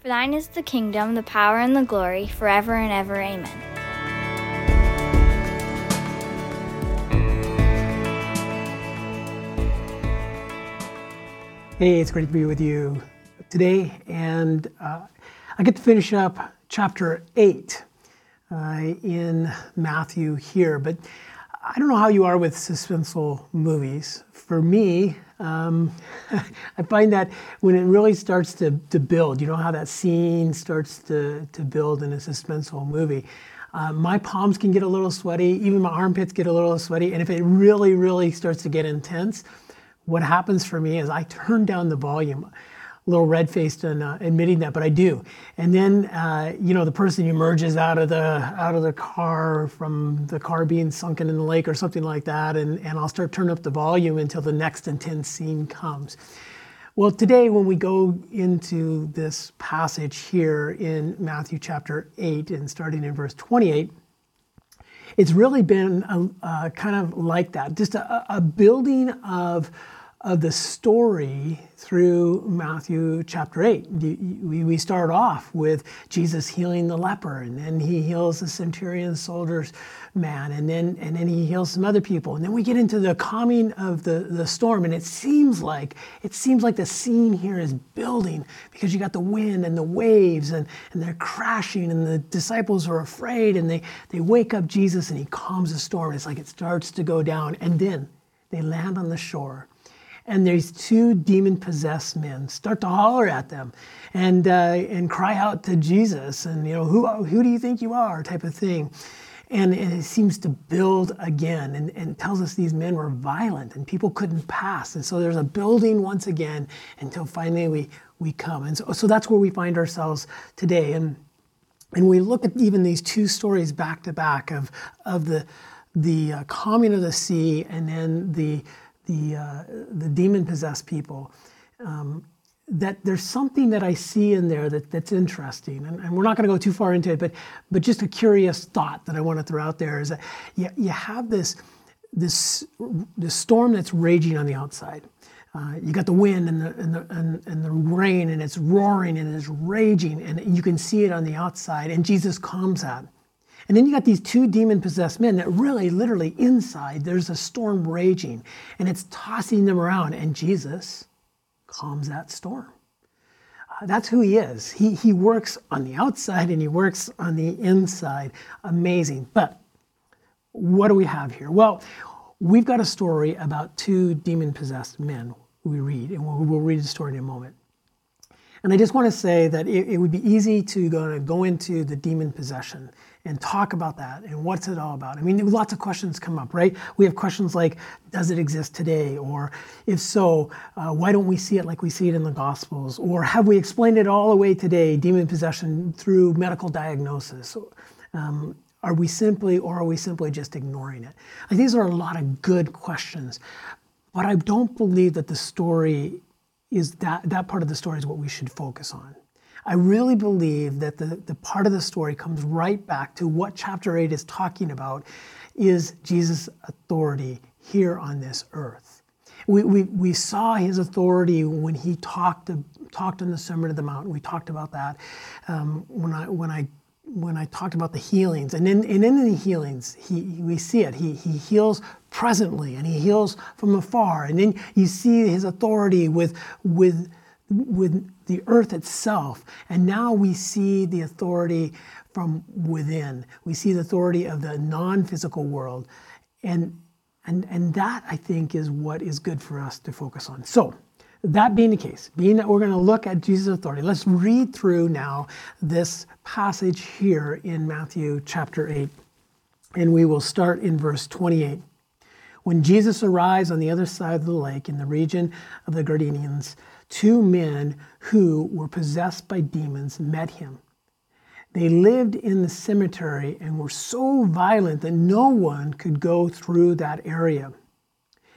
For thine is the kingdom, the power, and the glory, forever and ever. Amen. Hey, it's great to be with you today, and uh, I get to finish up chapter 8 uh, in Matthew here. But I don't know how you are with suspenseful movies. For me, um, I find that when it really starts to, to build, you know how that scene starts to, to build in a suspenseful movie. Uh, my palms can get a little sweaty, even my armpits get a little sweaty, and if it really, really starts to get intense, what happens for me is I turn down the volume a little red faced and uh, admitting that, but I do. And then, uh, you know, the person emerges out of the out of the car from the car being sunken in the lake or something like that, and, and I'll start turning up the volume until the next intense scene comes. Well, today, when we go into this passage here in Matthew chapter 8 and starting in verse 28, it's really been a, a kind of like that, just a, a building of of the story through Matthew chapter 8. We start off with Jesus healing the leper, and then he heals the centurion soldier's man, and then, and then he heals some other people. And then we get into the calming of the, the storm, and it seems like it seems like the scene here is building because you got the wind and the waves and, and they're crashing, and the disciples are afraid, and they, they wake up Jesus and he calms the storm. It's like it starts to go down, and then they land on the shore and these two demon possessed men start to holler at them and, uh, and cry out to Jesus and, you know, who, who do you think you are type of thing. And, and it seems to build again and, and tells us these men were violent and people couldn't pass. And so there's a building once again until finally we, we come. And so, so that's where we find ourselves today. And, and we look at even these two stories back to back of, of the, the uh, calming of the sea and then the the, uh, the demon possessed people, um, that there's something that I see in there that, that's interesting. And, and we're not going to go too far into it, but, but just a curious thought that I want to throw out there is that you, you have this, this, this storm that's raging on the outside. Uh, you got the wind and the, and, the, and, and, the rain, and it's roaring and it's raging, and you can see it on the outside, and Jesus calms that. And then you got these two demon possessed men that really, literally, inside, there's a storm raging and it's tossing them around. And Jesus calms that storm. Uh, that's who he is. He, he works on the outside and he works on the inside. Amazing. But what do we have here? Well, we've got a story about two demon possessed men we read, and we'll, we'll read the story in a moment. And I just want to say that it, it would be easy to go, to go into the demon possession and talk about that and what's it all about. I mean, lots of questions come up, right? We have questions like, does it exist today? Or if so, uh, why don't we see it like we see it in the Gospels? Or have we explained it all away today, demon possession, through medical diagnosis? Um, are we simply, or are we simply just ignoring it? Like, these are a lot of good questions, but I don't believe that the story is that, that part of the story is what we should focus on. I really believe that the, the part of the story comes right back to what chapter 8 is talking about is Jesus' authority here on this earth. We, we, we saw his authority when he talked, talked on the Sermon of the Mount. We talked about that um, when, I, when, I, when I talked about the healings. And in, and in the healings, he, we see it. He, he heals presently and he heals from afar. And then you see his authority with, with, with the earth itself. And now we see the authority from within. We see the authority of the non physical world. And, and, and that, I think, is what is good for us to focus on. So, that being the case, being that we're going to look at Jesus' authority, let's read through now this passage here in Matthew chapter 8. And we will start in verse 28. When Jesus arrives on the other side of the lake in the region of the Gadarenes, two men who were possessed by demons met him. They lived in the cemetery and were so violent that no one could go through that area.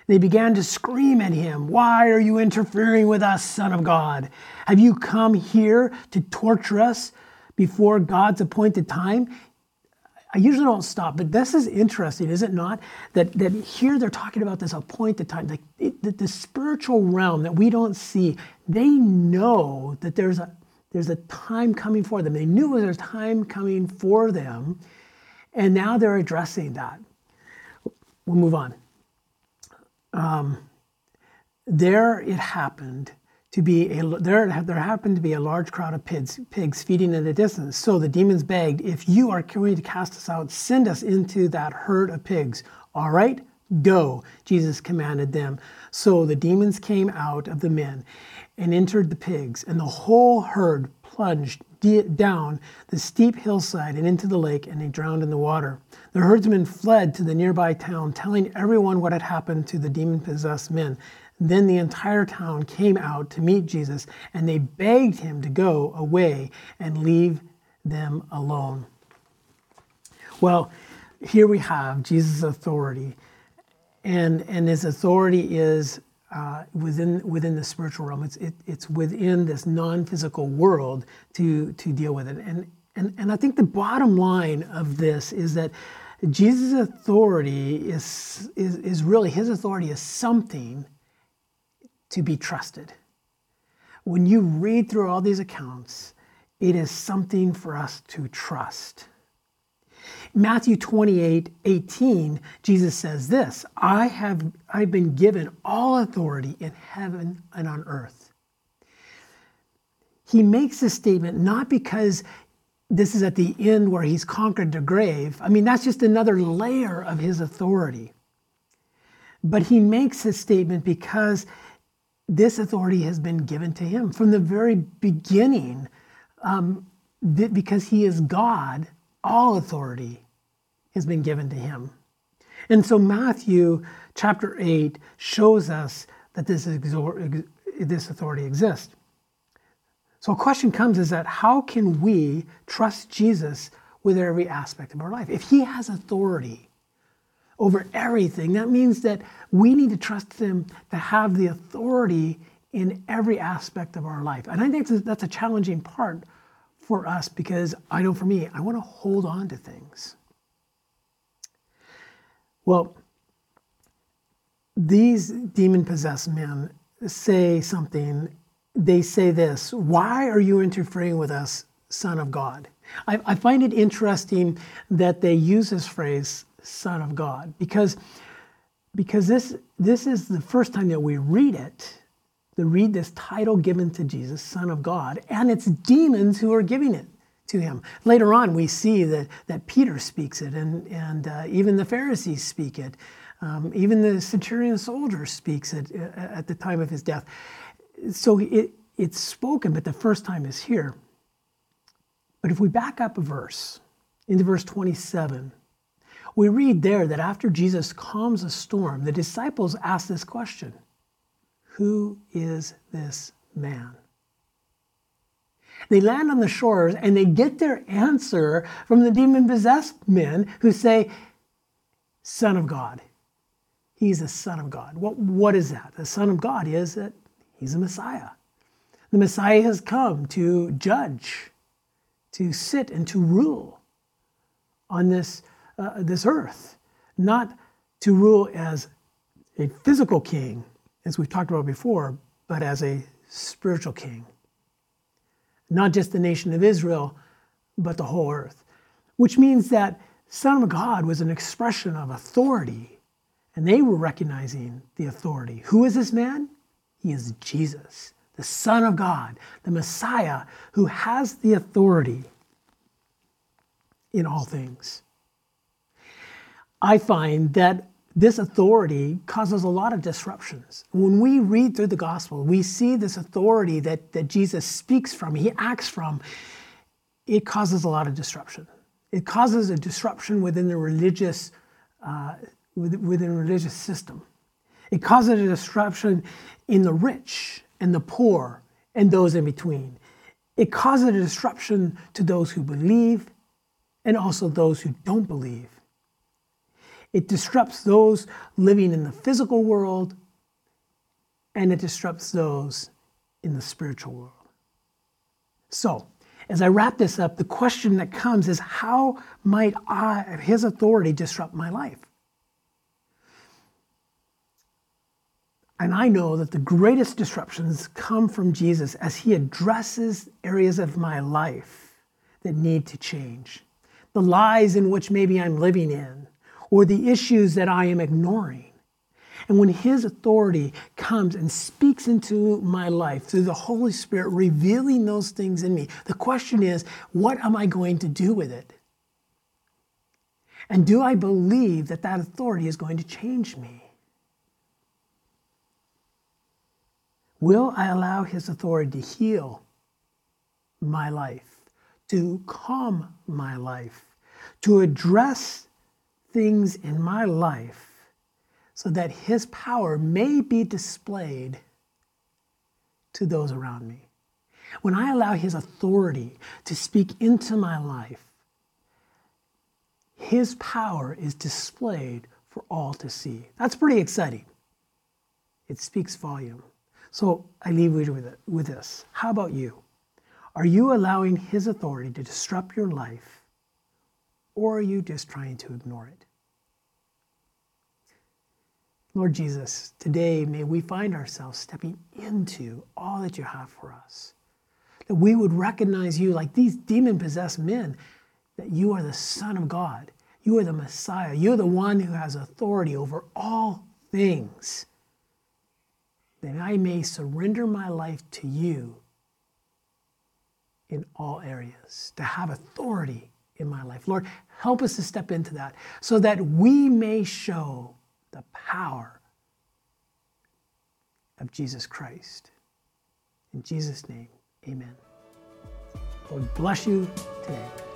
They began to scream at him, Why are you interfering with us, Son of God? Have you come here to torture us before God's appointed time? I usually don't stop, but this is interesting, is it not? That, that here they're talking about this appointed time, like the, the spiritual realm that we don't see. They know that there's a there's a time coming for them. They knew there was a time coming for them, and now they're addressing that. We'll move on. Um, there it happened to be a there there happened to be a large crowd of pigs pigs feeding in the distance. So the demons begged, "If you are going to cast us out, send us into that herd of pigs." All right, go. Jesus commanded them. So the demons came out of the men and entered the pigs, and the whole herd plunged down the steep hillside and into the lake, and they drowned in the water. The herdsmen fled to the nearby town, telling everyone what had happened to the demon possessed men. Then the entire town came out to meet Jesus, and they begged him to go away and leave them alone. Well, here we have Jesus' authority, and, and his authority is uh, within within the spiritual realm. It's it, it's within this non-physical world to to deal with it. And and and I think the bottom line of this is that Jesus' authority is is, is really his authority is something to be trusted. When you read through all these accounts, it is something for us to trust. Matthew 28 18, Jesus says this I have I've been given all authority in heaven and on earth. He makes this statement not because this is at the end where he's conquered the grave. I mean, that's just another layer of his authority. But he makes this statement because this authority has been given to him from the very beginning. Um, because he is God, all authority has been given to him. And so Matthew chapter 8 shows us that this, exor- this authority exists. So a question comes is that how can we trust Jesus with every aspect of our life? If he has authority over everything, that means that we need to trust him to have the authority in every aspect of our life. And I think that's a challenging part for us because I know for me, I want to hold on to things. Well, these demon possessed men say something. They say this Why are you interfering with us, Son of God? I, I find it interesting that they use this phrase, Son of God, because, because this, this is the first time that we read it to read this title given to Jesus, Son of God, and it's demons who are giving it to him. Later on, we see that, that Peter speaks it, and, and uh, even the Pharisees speak it. Um, even the centurion soldier speaks it uh, at the time of his death. So it, it's spoken, but the first time is here. But if we back up a verse into verse 27, we read there that after Jesus calms a storm, the disciples ask this question who is this man? They land on the shores and they get their answer from the demon possessed men who say, Son of God. He's a Son of God. What, what is that? The Son of God is that he's a Messiah. The Messiah has come to judge, to sit and to rule on this, uh, this earth, not to rule as a physical king, as we've talked about before, but as a spiritual king. Not just the nation of Israel, but the whole earth. Which means that Son of God was an expression of authority, and they were recognizing the authority. Who is this man? He is Jesus, the Son of God, the Messiah who has the authority in all things. I find that this authority causes a lot of disruptions. When we read through the gospel, we see this authority that, that Jesus speaks from, he acts from, it causes a lot of disruption. It causes a disruption within the religious, uh, within religious system. It causes a disruption in the rich and the poor and those in between. It causes a disruption to those who believe and also those who don't believe. It disrupts those living in the physical world and it disrupts those in the spiritual world. So, as I wrap this up, the question that comes is how might I, his authority disrupt my life? And I know that the greatest disruptions come from Jesus as he addresses areas of my life that need to change. The lies in which maybe I'm living in, or the issues that I am ignoring. And when His authority comes and speaks into my life through the Holy Spirit, revealing those things in me, the question is, what am I going to do with it? And do I believe that that authority is going to change me? Will I allow His authority to heal my life, to calm my life, to address things in my life so that His power may be displayed to those around me? When I allow His authority to speak into my life, His power is displayed for all to see. That's pretty exciting. It speaks volume. So I leave you with, it, with this. How about you? Are you allowing His authority to disrupt your life, or are you just trying to ignore it? Lord Jesus, today may we find ourselves stepping into all that you have for us. That we would recognize you like these demon possessed men, that you are the Son of God. You are the Messiah. You're the one who has authority over all things that I may surrender my life to you in all areas, to have authority in my life. Lord, help us to step into that so that we may show the power of Jesus Christ. In Jesus' name, amen. Lord bless you today.